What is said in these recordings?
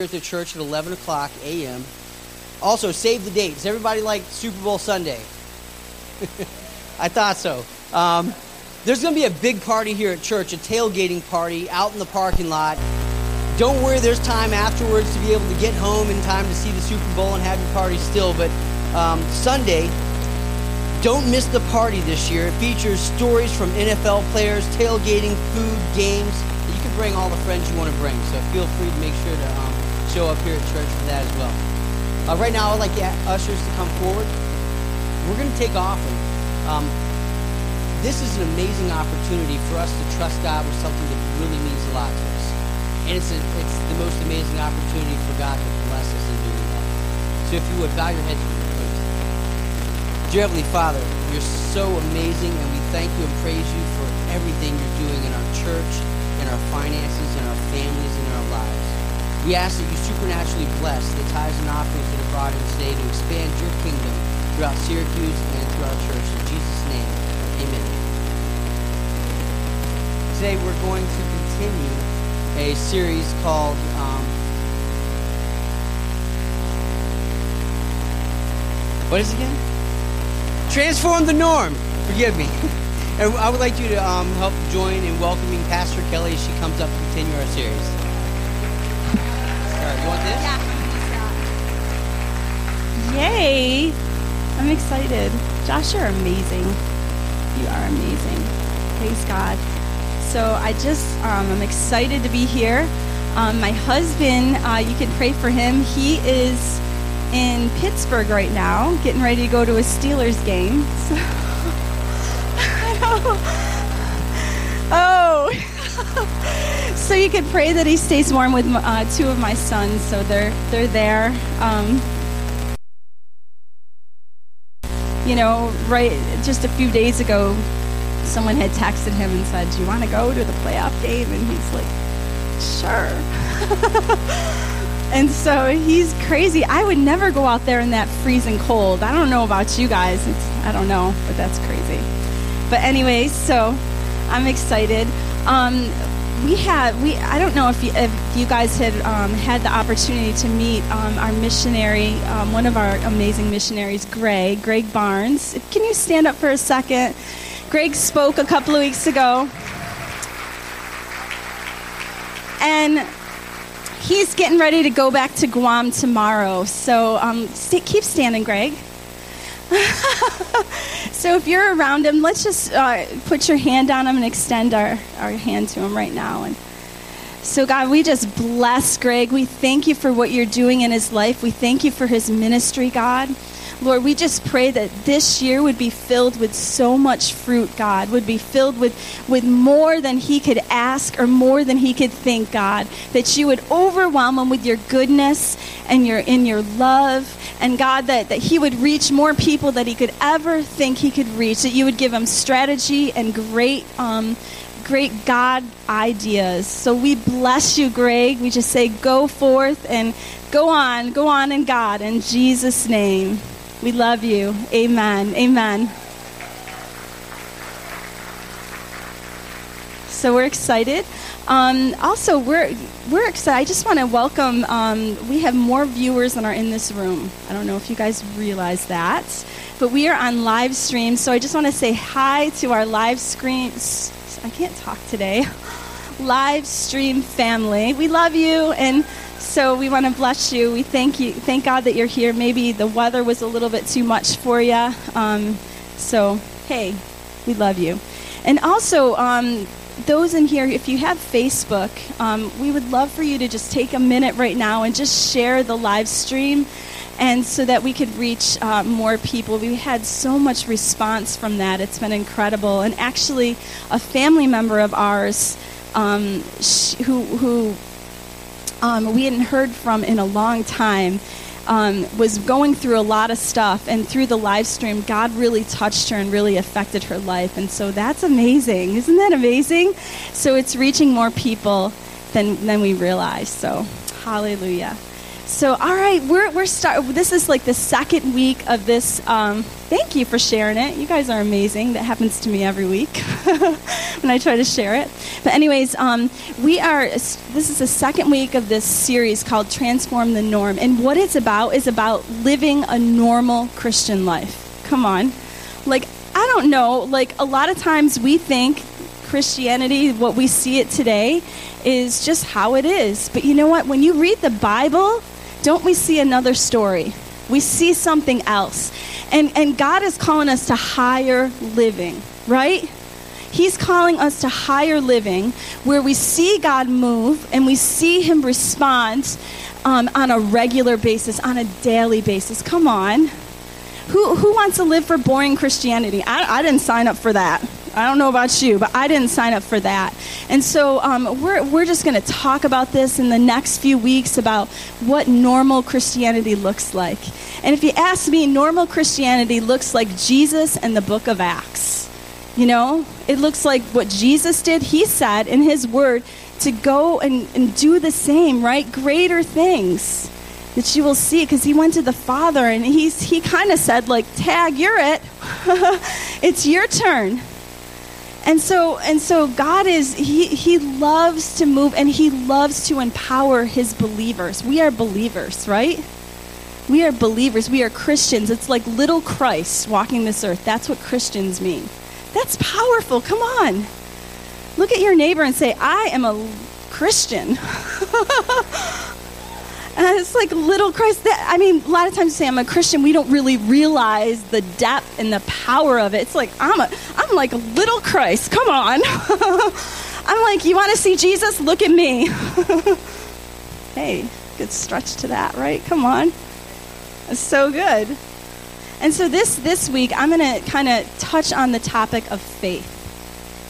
at the church at 11 o'clock a.m. Also, save the date. Does everybody like Super Bowl Sunday? I thought so. Um, there's going to be a big party here at church, a tailgating party out in the parking lot. Don't worry, there's time afterwards to be able to get home in time to see the Super Bowl and have your party still. But um, Sunday, don't miss the party this year. It features stories from NFL players, tailgating, food, games. You can bring all the friends you want to bring, so feel free to make sure to um, show up here at church for that as well. Uh, right now, I'd like the ushers to come forward. We're going to take offering. Um, this is an amazing opportunity for us to trust God with something that really means a lot to us. And it's, a, it's the most amazing opportunity for God to bless us in doing that. So if you would, bow your heads please. Dear Heavenly Father, you're so amazing, and we thank you and praise you for everything you're doing in our church, in our finances, in our families, in our lives. We ask that you supernaturally bless the tithes and offerings that are brought in today to expand your kingdom throughout Syracuse and throughout church. In Jesus' name, amen. Today we're going to continue a series called um, what is it again? Transform the norm. Forgive me. And I would like you to um, help join in welcoming Pastor Kelly as she comes up to continue our series. All right, you want this? Yay! I'm excited. Josh, you're amazing. You are amazing. Praise God. So I just, um, I'm excited to be here. Um, my husband, uh, you can pray for him. He is in Pittsburgh right now, getting ready to go to a Steelers game. So, oh. So you could pray that he stays warm with uh, two of my sons. So they're they're there. Um, you know, right just a few days ago, someone had texted him and said, "Do you want to go to the playoff game?" And he's like, "Sure." and so he's crazy. I would never go out there in that freezing cold. I don't know about you guys. It's, I don't know, but that's crazy. But anyways, so I'm excited. Um, we had we I don't know if you, if you guys had um, had the opportunity to meet um, our missionary, um, one of our amazing missionaries, Greg, Greg Barnes. Can you stand up for a second? Greg spoke a couple of weeks ago, and he's getting ready to go back to Guam tomorrow. So um, keep standing, Greg. so if you're around him, let's just uh, put your hand on him and extend our, our hand to him right now. And so, God, we just bless Greg. We thank you for what you're doing in his life. We thank you for his ministry, God. Lord, we just pray that this year would be filled with so much fruit, God, would be filled with, with more than he could ask or more than he could think, God. That you would overwhelm him with your goodness and your in your love. And God, that, that he would reach more people that he could ever think he could reach. That you would give him strategy and great um, great God ideas. So we bless you, Greg. We just say, go forth and go on, go on in God. In Jesus' name. We love you. Amen. Amen. So we're excited. Um, also, we're we're excited. I just want to welcome. Um, we have more viewers than are in this room. I don't know if you guys realize that, but we are on live stream. So I just want to say hi to our live screen. I can't talk today. live stream family. We love you and so we want to bless you. We thank you. Thank God that you're here. Maybe the weather was a little bit too much for you. Um, so, hey, we love you. And also, um, those in here, if you have Facebook, um, we would love for you to just take a minute right now and just share the live stream. And so that we could reach uh, more people. We had so much response from that. It's been incredible. And actually, a family member of ours um, sh- who, who um, we hadn't heard from in a long time. Um, was going through a lot of stuff, and through the live stream, God really touched her and really affected her life. And so that's amazing. Isn't that amazing? So it's reaching more people than, than we realize. So, hallelujah. So, all right, we're, we're start. This is like the second week of this. Um, thank you for sharing it. You guys are amazing. That happens to me every week when I try to share it. But, anyways, um, we are. This is the second week of this series called "Transform the Norm," and what it's about is about living a normal Christian life. Come on, like I don't know. Like a lot of times we think Christianity, what we see it today, is just how it is. But you know what? When you read the Bible, don't we see another story? We see something else. And, and God is calling us to higher living, right? He's calling us to higher living where we see God move and we see Him respond um, on a regular basis, on a daily basis. Come on. Who, who wants to live for boring Christianity? I, I didn't sign up for that. I don't know about you, but I didn't sign up for that. And so um, we're, we're just going to talk about this in the next few weeks about what normal Christianity looks like. And if you ask me, normal Christianity looks like Jesus and the book of Acts. You know, it looks like what Jesus did. He said in his word to go and, and do the same, right? Greater things that you will see because he went to the father and he's he kind of said like tag you're it it's your turn and so and so God is he he loves to move and he loves to empower his believers. We are believers, right? We are believers. We are Christians. It's like little Christ walking this earth. That's what Christians mean. That's powerful. Come on. Look at your neighbor and say, "I am a Christian." And it's like little Christ. That, I mean, a lot of times say I'm a Christian, we don't really realize the depth and the power of it. It's like I'm a, I'm like little Christ. Come on. I'm like, you want to see Jesus? Look at me. hey, good stretch to that, right? Come on. It's so good. And so this this week, I'm going to kind of touch on the topic of faith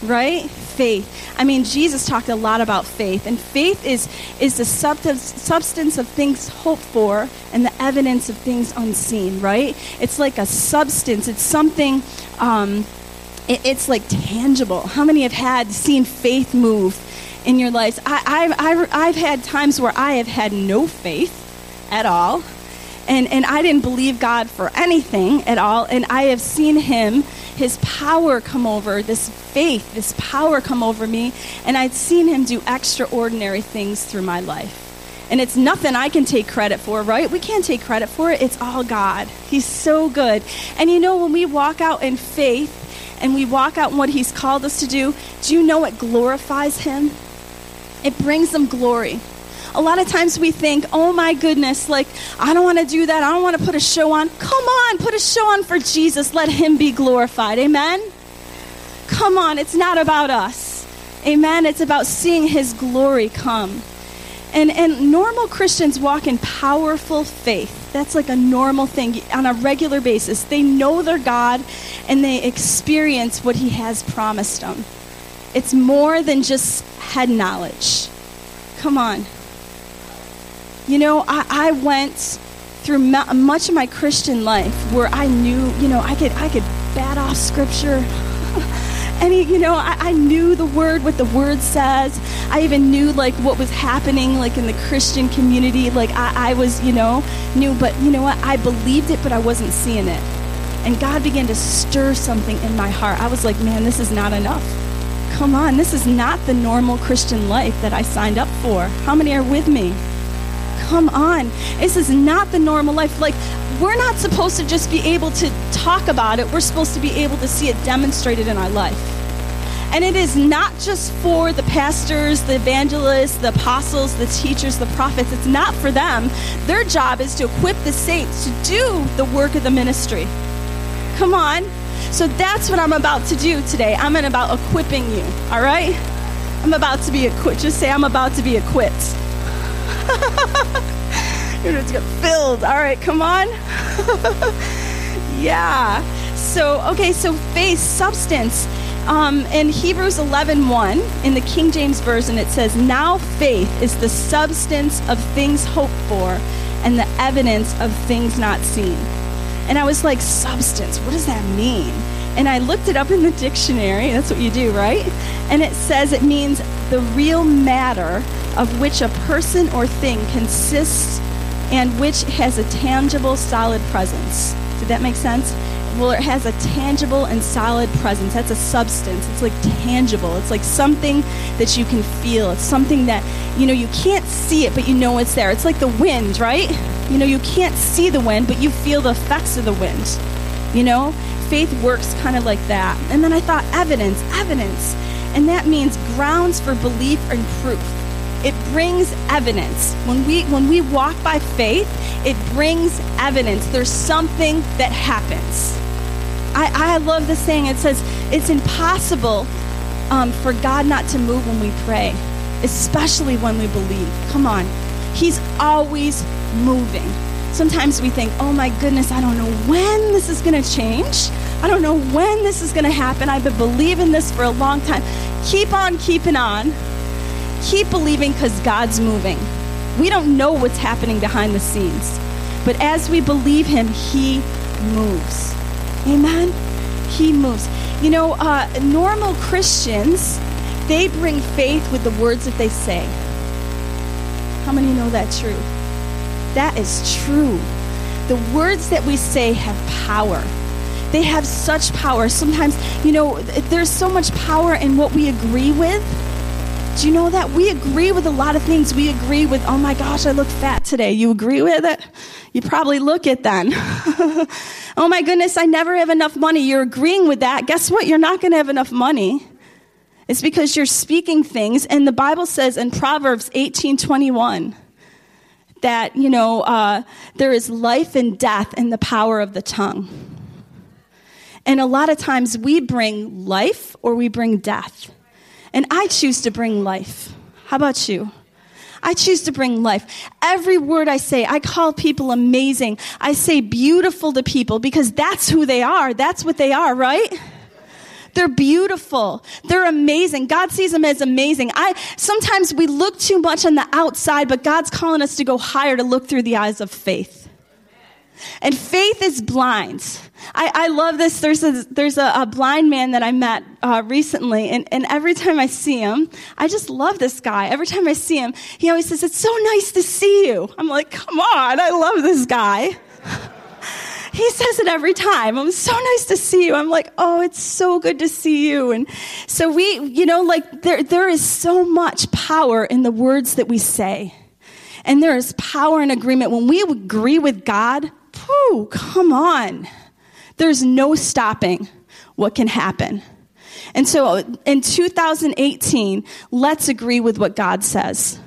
right? Faith. I mean, Jesus talked a lot about faith, and faith is, is the substance substance of things hoped for and the evidence of things unseen, right? It's like a substance, it's something. Um, it, it's like tangible. How many have had seen faith move in your lives? I, I, I, I've had times where I have had no faith at all, and, and I didn't believe God for anything at all, and I have seen Him his power come over, this faith, this power come over me, and I'd seen him do extraordinary things through my life. And it's nothing I can take credit for, right? We can't take credit for it. It's all God. He's so good. And you know, when we walk out in faith and we walk out in what He's called us to do, do you know it glorifies Him? It brings Him glory a lot of times we think, oh my goodness, like, I don't want to do that. I don't want to put a show on. Come on, put a show on for Jesus. Let him be glorified. Amen? Come on, it's not about us. Amen? It's about seeing his glory come. And, and normal Christians walk in powerful faith. That's like a normal thing on a regular basis. They know their God and they experience what He has promised them. It's more than just head knowledge. Come on. You know, I, I went through much of my Christian life where I knew, you know, I could I could bat off scripture. and you know, I, I, knew the word, what the word says. I even knew like what was happening like in the Christian community. Like I, I was, you know, knew, but you know what? I believed it, but I wasn't seeing it. And God began to stir something in my heart. I was like, man, this is not enough. Come on, this is not the normal Christian life that I signed up for. How many are with me? Come on. This is not the normal life. Like, we're not supposed to just be able to talk about it, we're supposed to be able to see it demonstrated in our life. And it is not just for the pastors, the evangelists, the apostles, the teachers, the prophets. It's not for them. Their job is to equip the saints to do the work of the ministry. Come on. So that's what I'm about to do today. I'm about equipping you, all right? I'm about to be equipped. Just say, I'm about to be equipped. You're just get filled. All right, come on. yeah. So, okay, so faith, substance. Um, in Hebrews 11 1, in the King James Version, it says, Now faith is the substance of things hoped for and the evidence of things not seen. And I was like, Substance, what does that mean? And I looked it up in the dictionary. That's what you do, right? And it says it means the real matter of which a person or thing consists and which has a tangible, solid presence. Did that make sense? Well, it has a tangible and solid presence. That's a substance. It's like tangible. It's like something that you can feel. It's something that, you know, you can't see it, but you know it's there. It's like the wind, right? You know, you can't see the wind, but you feel the effects of the wind. You know, faith works kind of like that. And then I thought, evidence, evidence. And that means grounds for belief and proof. It brings evidence. When we when we walk by faith, it brings evidence. There's something that happens. I, I love the saying. It says it's impossible um, for God not to move when we pray, especially when we believe. Come on, He's always moving. Sometimes we think, oh my goodness, I don't know when this is going to change. I don't know when this is going to happen. I've been believing this for a long time. Keep on keeping on keep believing because God's moving. We don't know what's happening behind the scenes. But as we believe Him, He moves. Amen? He moves. You know, uh, normal Christians, they bring faith with the words that they say. How many know that true? That is true. The words that we say have power. They have such power. Sometimes, you know, there's so much power in what we agree with do you know that? We agree with a lot of things. We agree with, oh my gosh, I look fat today. You agree with it? You probably look it then. oh my goodness, I never have enough money. You're agreeing with that. Guess what? You're not going to have enough money. It's because you're speaking things. And the Bible says in Proverbs 18 21 that, you know, uh, there is life and death in the power of the tongue. And a lot of times we bring life or we bring death. And I choose to bring life. How about you? I choose to bring life. Every word I say, I call people amazing. I say beautiful to people because that's who they are. That's what they are, right? They're beautiful. They're amazing. God sees them as amazing. I sometimes we look too much on the outside, but God's calling us to go higher to look through the eyes of faith. And faith is blind. I, I love this. There's a, there's a, a blind man that I met uh, recently, and, and every time I see him, I just love this guy. Every time I see him, he always says, It's so nice to see you. I'm like, Come on, I love this guy. he says it every time. I'm so nice to see you. I'm like, oh, it's so good to see you. And so we, you know, like there, there is so much power in the words that we say. And there is power in agreement. When we agree with God, whew, come on. There's no stopping what can happen. And so in 2018, let's agree with what God says.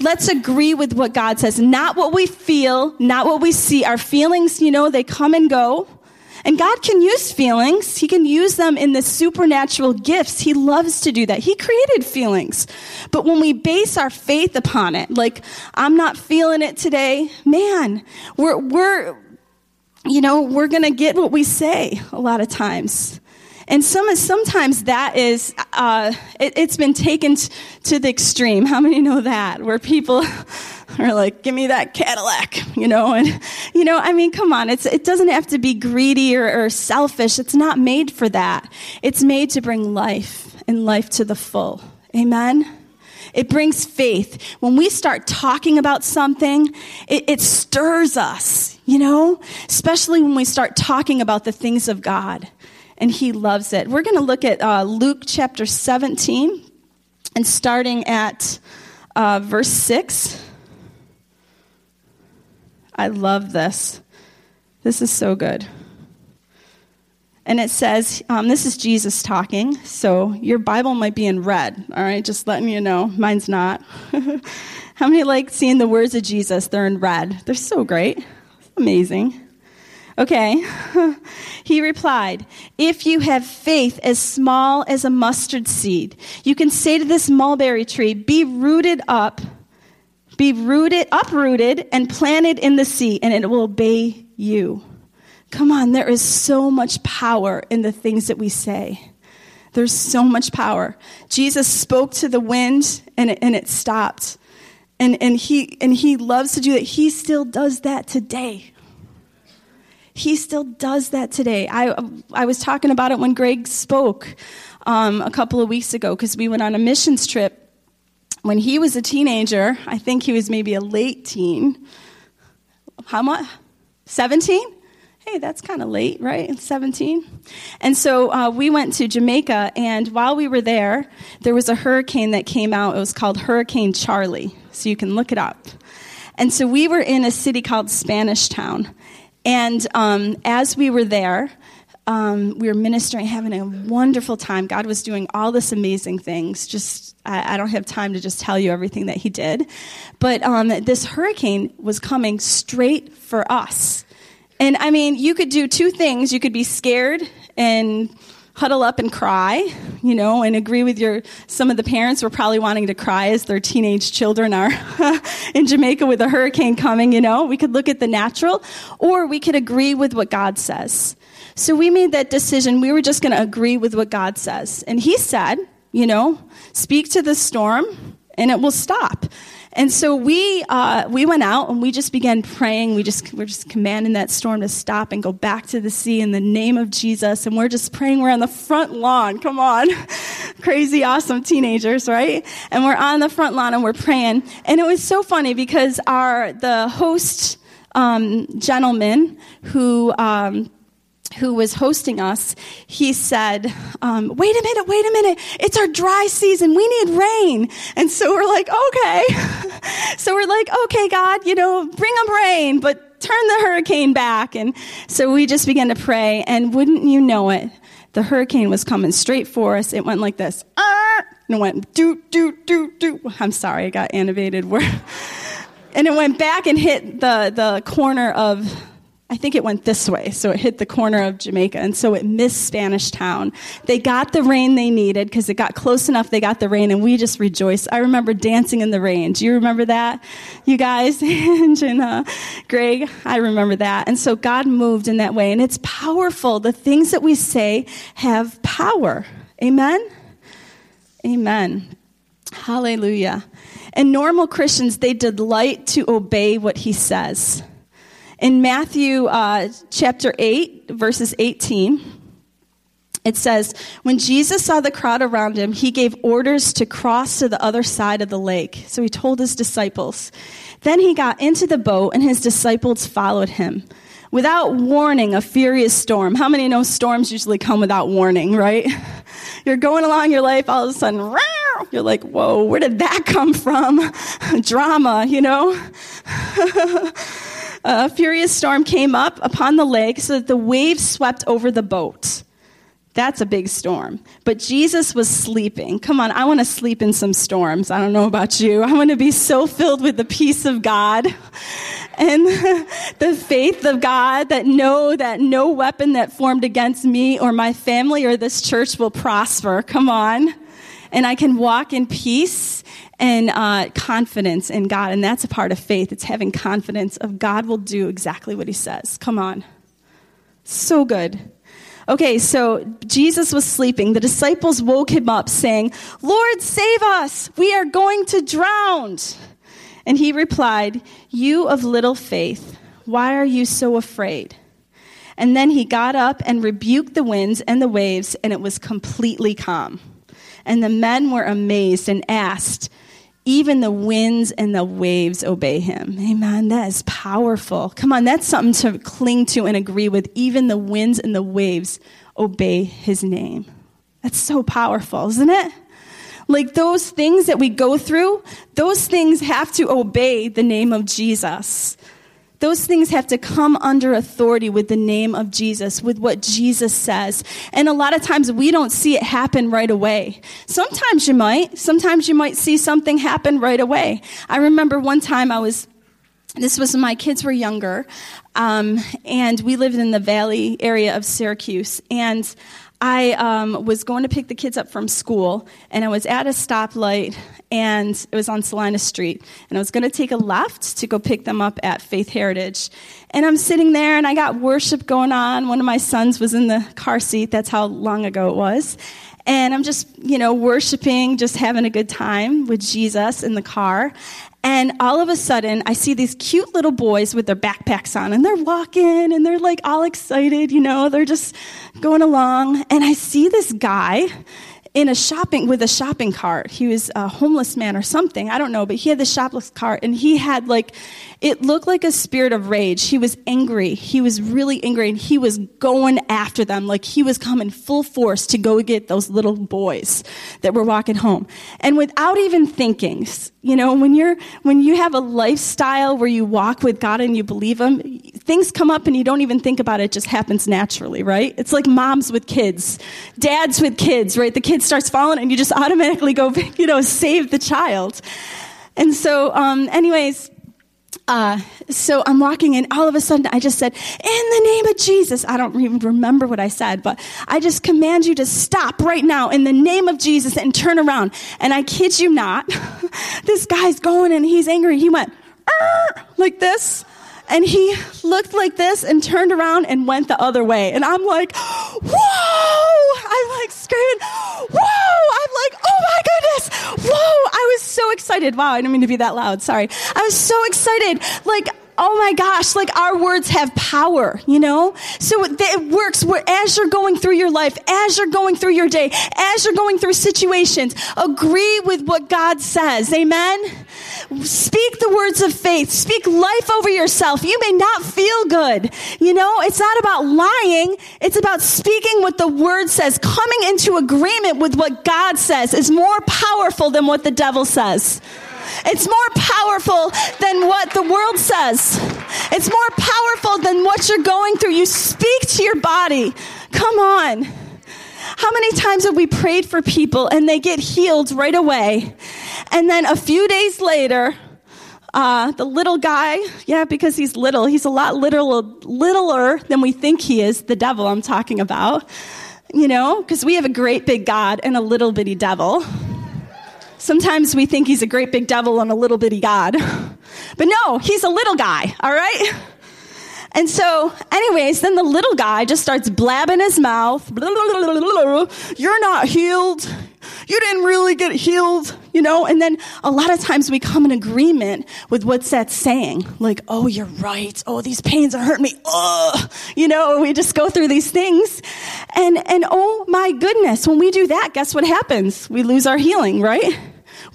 Let's agree with what God says, not what we feel, not what we see. Our feelings, you know, they come and go. And God can use feelings. He can use them in the supernatural gifts. He loves to do that. He created feelings. But when we base our faith upon it, like, I'm not feeling it today, man, we're, we're, you know, we're going to get what we say a lot of times. And some, sometimes that is, uh, it, has been taken t- to the extreme. How many know that? Where people are like, give me that Cadillac, you know? And, you know, I mean, come on. It's, it doesn't have to be greedy or, or selfish. It's not made for that. It's made to bring life and life to the full. Amen? It brings faith. When we start talking about something, it, it stirs us you know, especially when we start talking about the things of God and He loves it. We're going to look at uh, Luke chapter 17 and starting at uh, verse 6. I love this. This is so good. And it says, um, this is Jesus talking, so your Bible might be in red, all right? Just letting you know. Mine's not. How many like seeing the words of Jesus? They're in red. They're so great. Amazing. Okay. he replied, If you have faith as small as a mustard seed, you can say to this mulberry tree, Be rooted up, be rooted, uprooted, and planted in the sea, and it will obey you. Come on, there is so much power in the things that we say. There's so much power. Jesus spoke to the wind, and it, and it stopped. And, and, he, and he loves to do that. He still does that today. He still does that today. I, I was talking about it when Greg spoke um, a couple of weeks ago because we went on a missions trip when he was a teenager. I think he was maybe a late teen. how much? 17? Hey, that's kind of late, right? 17. And so uh, we went to Jamaica, and while we were there, there was a hurricane that came out. It was called Hurricane Charlie, so you can look it up. And so we were in a city called Spanish Town. And um, as we were there, um, we were ministering, having a wonderful time. God was doing all this amazing things. Just, I, I don't have time to just tell you everything that He did. But um, this hurricane was coming straight for us. And I mean, you could do two things. You could be scared and huddle up and cry, you know, and agree with your, some of the parents were probably wanting to cry as their teenage children are in Jamaica with a hurricane coming, you know. We could look at the natural, or we could agree with what God says. So we made that decision. We were just going to agree with what God says. And He said, you know, speak to the storm and it will stop. And so we uh, we went out and we just began praying. We just we're just commanding that storm to stop and go back to the sea in the name of Jesus. And we're just praying. We're on the front lawn. Come on, crazy, awesome teenagers, right? And we're on the front lawn and we're praying. And it was so funny because our the host um, gentleman who. Um, who was hosting us, he said, um, Wait a minute, wait a minute. It's our dry season. We need rain. And so we're like, Okay. so we're like, Okay, God, you know, bring them rain, but turn the hurricane back. And so we just began to pray. And wouldn't you know it, the hurricane was coming straight for us. It went like this. Ah! And it went do, do, do, do. I'm sorry, I got animated. and it went back and hit the, the corner of I think it went this way, so it hit the corner of Jamaica, and so it missed Spanish Town. They got the rain they needed because it got close enough. They got the rain, and we just rejoiced. I remember dancing in the rain. Do you remember that, you guys? and uh, Greg, I remember that. And so God moved in that way, and it's powerful. The things that we say have power. Amen. Amen. Hallelujah. And normal Christians, they delight to obey what He says. In Matthew uh, chapter 8, verses 18, it says, When Jesus saw the crowd around him, he gave orders to cross to the other side of the lake. So he told his disciples. Then he got into the boat, and his disciples followed him. Without warning, a furious storm. How many know storms usually come without warning, right? You're going along your life, all of a sudden, you're like, whoa, where did that come from? Drama, you know? a furious storm came up upon the lake so that the waves swept over the boat. That's a big storm. But Jesus was sleeping. Come on, I want to sleep in some storms. I don't know about you. I want to be so filled with the peace of God and the faith of God that know that no weapon that formed against me or my family or this church will prosper. Come on. And I can walk in peace and uh, confidence in God. And that's a part of faith. It's having confidence of God will do exactly what he says. Come on. So good. Okay, so Jesus was sleeping. The disciples woke him up saying, Lord, save us. We are going to drown. And he replied, You of little faith, why are you so afraid? And then he got up and rebuked the winds and the waves, and it was completely calm. And the men were amazed and asked, even the winds and the waves obey him. Amen. That is powerful. Come on, that's something to cling to and agree with. Even the winds and the waves obey his name. That's so powerful, isn't it? Like those things that we go through, those things have to obey the name of Jesus. Those things have to come under authority with the name of Jesus, with what Jesus says. And a lot of times we don't see it happen right away. Sometimes you might. Sometimes you might see something happen right away. I remember one time I was, this was when my kids were younger, um, and we lived in the valley area of Syracuse. And I um, was going to pick the kids up from school, and I was at a stoplight, and it was on Salina Street, and I was going to take a left to go pick them up at Faith Heritage. And I'm sitting there, and I got worship going on. One of my sons was in the car seat. That's how long ago it was. And I'm just, you know, worshiping, just having a good time with Jesus in the car. And all of a sudden, I see these cute little boys with their backpacks on, and they're walking and they're like all excited, you know, they're just going along. And I see this guy in a shopping with a shopping cart. He was a homeless man or something, I don't know, but he had the shopless cart and he had like it looked like a spirit of rage. He was angry. He was really angry and he was going after them like he was coming full force to go get those little boys that were walking home. And without even thinking, you know, when you're when you have a lifestyle where you walk with God and you believe him, things come up and you don't even think about it, it just happens naturally, right? It's like moms with kids, dads with kids, right? The kid starts falling and you just automatically go, you know, save the child. And so, um, anyways, uh, so I'm walking and all of a sudden I just said, in the name of Jesus. I don't even remember what I said, but I just command you to stop right now in the name of Jesus and turn around. And I kid you not, this guy's going and he's angry. He went, like this. And he looked like this and turned around and went the other way. And I'm like, whoa! I'm like screaming, whoa! I'm like, oh my goodness! Whoa! I was so excited. Wow, I didn't mean to be that loud. Sorry. I was so excited. Like, oh my gosh, like our words have power, you know? So it works where as you're going through your life, as you're going through your day, as you're going through situations, agree with what God says. Amen? Speak the words of faith. Speak life over yourself. You may not feel good. You know, it's not about lying. It's about speaking what the word says. Coming into agreement with what God says is more powerful than what the devil says. It's more powerful than what the world says. It's more powerful than what you're going through. You speak to your body. Come on. How many times have we prayed for people and they get healed right away? And then a few days later, uh, the little guy, yeah, because he's little, he's a lot little, littler than we think he is, the devil I'm talking about, you know, because we have a great big God and a little bitty devil. Sometimes we think he's a great big devil and a little bitty God. But no, he's a little guy, all right? And so, anyways, then the little guy just starts blabbing his mouth. You're not healed. You didn't really get healed, you know? And then a lot of times we come in agreement with what's that saying. Like, oh, you're right. Oh, these pains are hurting me. Ugh. You know, we just go through these things. And, and oh my goodness, when we do that, guess what happens? We lose our healing, right?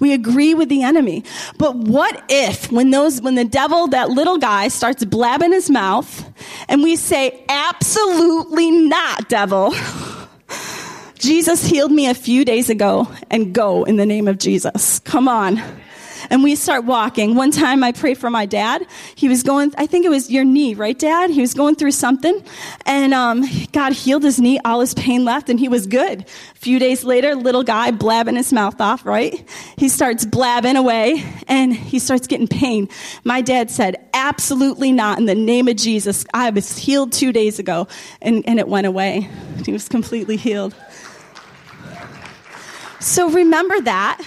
We agree with the enemy. But what if when those, when the devil, that little guy starts blabbing his mouth and we say, absolutely not, devil. Jesus healed me a few days ago and go in the name of Jesus. Come on and we start walking. One time I prayed for my dad. He was going, I think it was your knee, right, dad? He was going through something and um, God healed his knee, all his pain left, and he was good. A few days later, little guy blabbing his mouth off, right? He starts blabbing away and he starts getting pain. My dad said, absolutely not in the name of Jesus. I was healed two days ago and, and it went away. He was completely healed. So remember that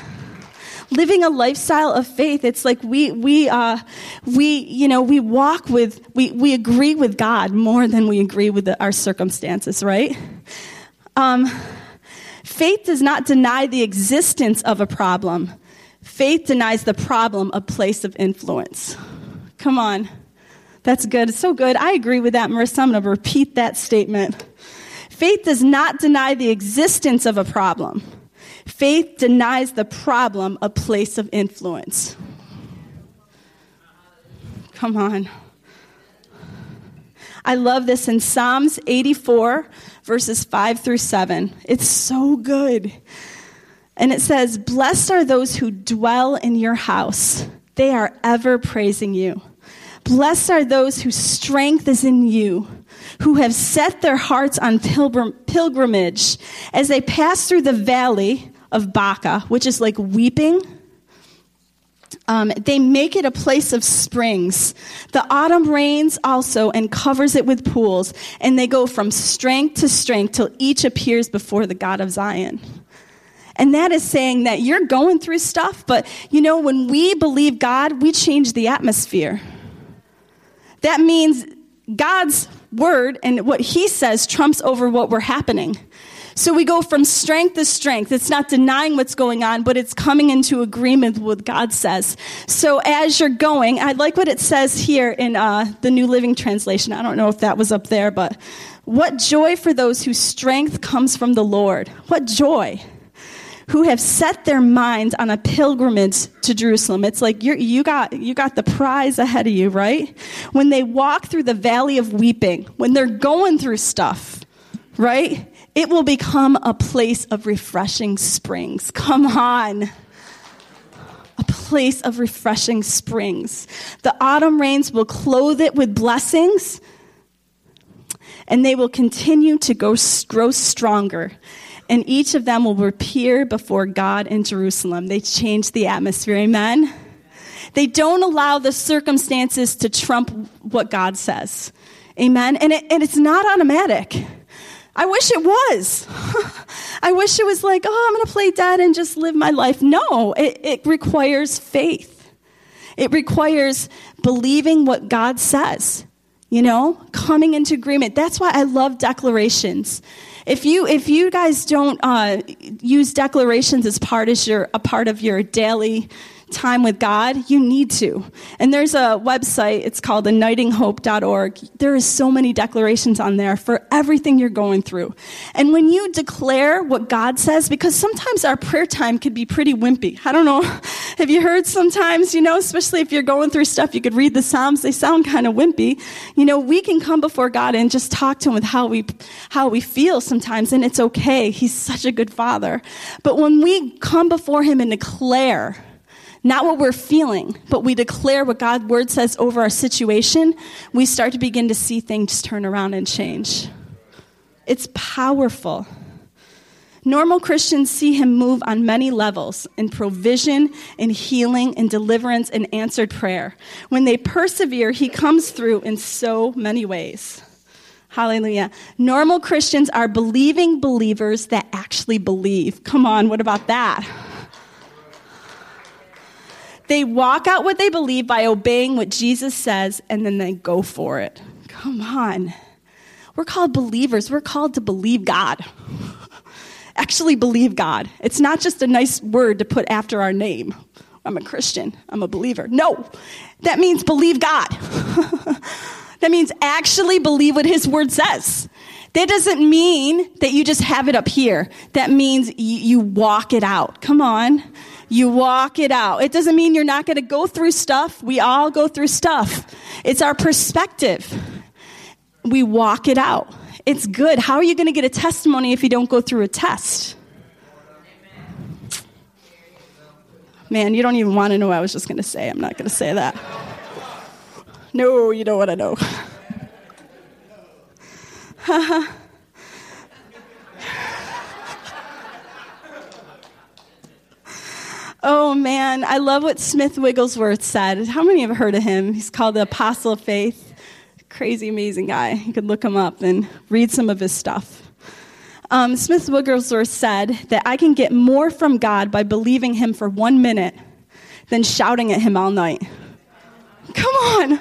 living a lifestyle of faith. It's like we, we, uh, we, you know, we walk with, we, we agree with God more than we agree with the, our circumstances, right? Um, faith does not deny the existence of a problem. Faith denies the problem a place of influence. Come on. That's good. It's so good. I agree with that, Marissa. I'm going to repeat that statement. Faith does not deny the existence of a problem. Faith denies the problem a place of influence. Come on. I love this in Psalms 84, verses 5 through 7. It's so good. And it says, Blessed are those who dwell in your house, they are ever praising you. Blessed are those whose strength is in you, who have set their hearts on pilgrim- pilgrimage as they pass through the valley of Baca, which is like weeping. Um, they make it a place of springs. The autumn rains also and covers it with pools, and they go from strength to strength till each appears before the God of Zion. And that is saying that you're going through stuff, but you know, when we believe God, we change the atmosphere. That means God's word and what he says trumps over what we're happening. So we go from strength to strength. It's not denying what's going on, but it's coming into agreement with what God says. So as you're going, I like what it says here in uh, the New Living Translation. I don't know if that was up there, but what joy for those whose strength comes from the Lord. What joy. who have set their minds on a pilgrimage to Jerusalem. It's like you got, you got the prize ahead of you, right? When they walk through the valley of weeping, when they're going through stuff, right? It will become a place of refreshing springs. Come on. A place of refreshing springs. The autumn rains will clothe it with blessings, and they will continue to go, grow stronger and each of them will appear before God in Jerusalem. They change the atmosphere. Amen. They don't allow the circumstances to trump what God says. Amen. And, it, and it's not automatic. I wish it was. I wish it was like, oh, I'm going to play dead and just live my life. No, it, it requires faith. It requires believing what God says, you know, coming into agreement. That's why I love declarations. If you if you guys don't uh, use declarations as part as your a part of your daily time with God, you need to. And there's a website, it's called ignitinghope.org. There is so many declarations on there for everything you're going through. And when you declare what God says, because sometimes our prayer time could be pretty wimpy. I don't know. Have you heard sometimes, you know, especially if you're going through stuff, you could read the Psalms, they sound kind of wimpy. You know, we can come before God and just talk to him with how we how we feel sometimes, and it's okay. He's such a good father. But when we come before him and declare not what we're feeling, but we declare what God's word says over our situation, we start to begin to see things turn around and change. It's powerful. Normal Christians see him move on many levels in provision, in healing, in deliverance, and answered prayer. When they persevere, he comes through in so many ways. Hallelujah. Normal Christians are believing believers that actually believe. Come on, what about that? They walk out what they believe by obeying what Jesus says, and then they go for it. Come on. We're called believers. We're called to believe God. Actually, believe God. It's not just a nice word to put after our name. I'm a Christian. I'm a believer. No, that means believe God. that means actually believe what His word says. That doesn't mean that you just have it up here. That means you, walk it out. Come on. You walk it out. It doesn't mean you're not going to go through stuff. We all go through stuff. It's our perspective. We walk it out. It's good. How are you going to get a testimony if you don't go through a test? Man, you don't even want to know what I was just going to say. I'm not going to say that. No, you don't want to know. Oh man, I love what Smith Wigglesworth said. How many have heard of him? He's called the Apostle of Faith. Crazy, amazing guy. You could look him up and read some of his stuff. Um, Smith Wigglesworth said that I can get more from God by believing Him for one minute than shouting at Him all night. Come on.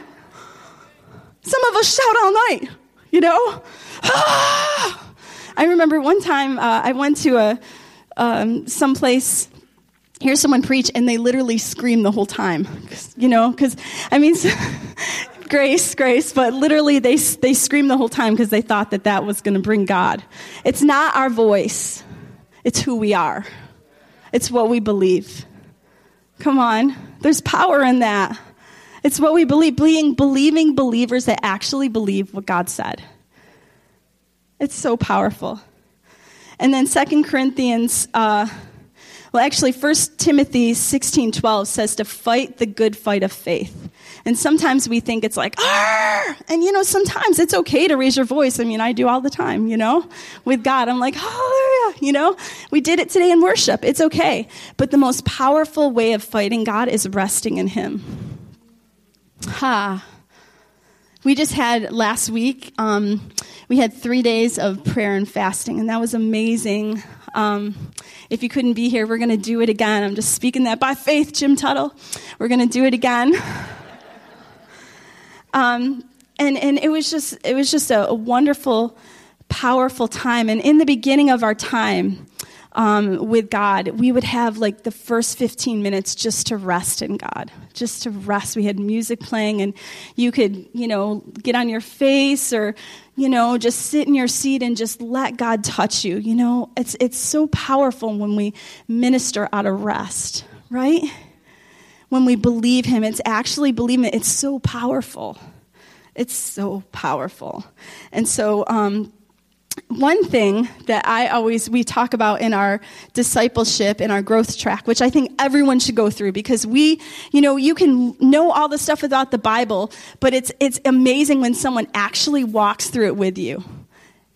Some of us shout all night, you know? Ah! I remember one time uh, I went to a um, someplace hear someone preach and they literally scream the whole time you know because i mean grace grace but literally they, they scream the whole time because they thought that that was going to bring god. It's not our voice. It's who we are. It's what we believe. Come on. There's power in that. It's what we believe. Being believing believers that actually believe what god said. It's so powerful. And then Second corinthians uh, well, actually, 1 Timothy 16 12 says to fight the good fight of faith. And sometimes we think it's like, Arr! and you know, sometimes it's okay to raise your voice. I mean, I do all the time, you know, with God. I'm like, hallelujah, you know, we did it today in worship. It's okay. But the most powerful way of fighting God is resting in Him. Ha. We just had last week, um, we had three days of prayer and fasting, and that was amazing. Um, if you couldn't be here, we're going to do it again. I'm just speaking that by faith, Jim Tuttle. We're going to do it again. Um, and and it was just it was just a, a, wonderful, powerful time. And in the beginning of our time, um, with God, we would have like the first 15 minutes just to rest in God, just to rest. We had music playing, and you could, you know, get on your face or, you know, just sit in your seat and just let God touch you. You know, it's, it's so powerful when we minister out of rest, right? When we believe Him, it's actually believing it. It's so powerful. It's so powerful. And so, um, one thing that I always we talk about in our discipleship in our growth track, which I think everyone should go through because we, you know, you can know all the stuff about the Bible, but it's it's amazing when someone actually walks through it with you.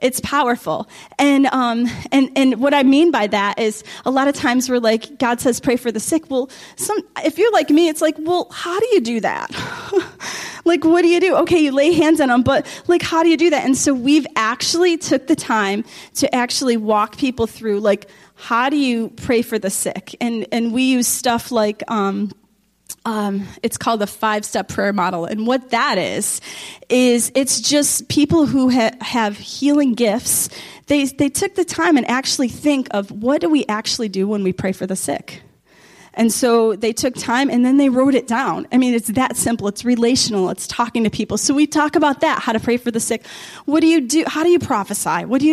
It's powerful. And, um, and, and what I mean by that is a lot of times we're like, God says, pray for the sick. Well, some, if you're like me, it's like, well, how do you do that? like, what do you do? Okay, you lay hands on them, but like, how do you do that? And so we've actually took the time to actually walk people through, like, how do you pray for the sick? And, and we use stuff like, um, um, it's called the five step prayer model. And what that is, is it's just people who ha- have healing gifts. They, they took the time and actually think of what do we actually do when we pray for the sick? And so they took time and then they wrote it down. I mean, it's that simple. It's relational. It's talking to people. So we talk about that, how to pray for the sick. What do you do? How do you prophesy? What do you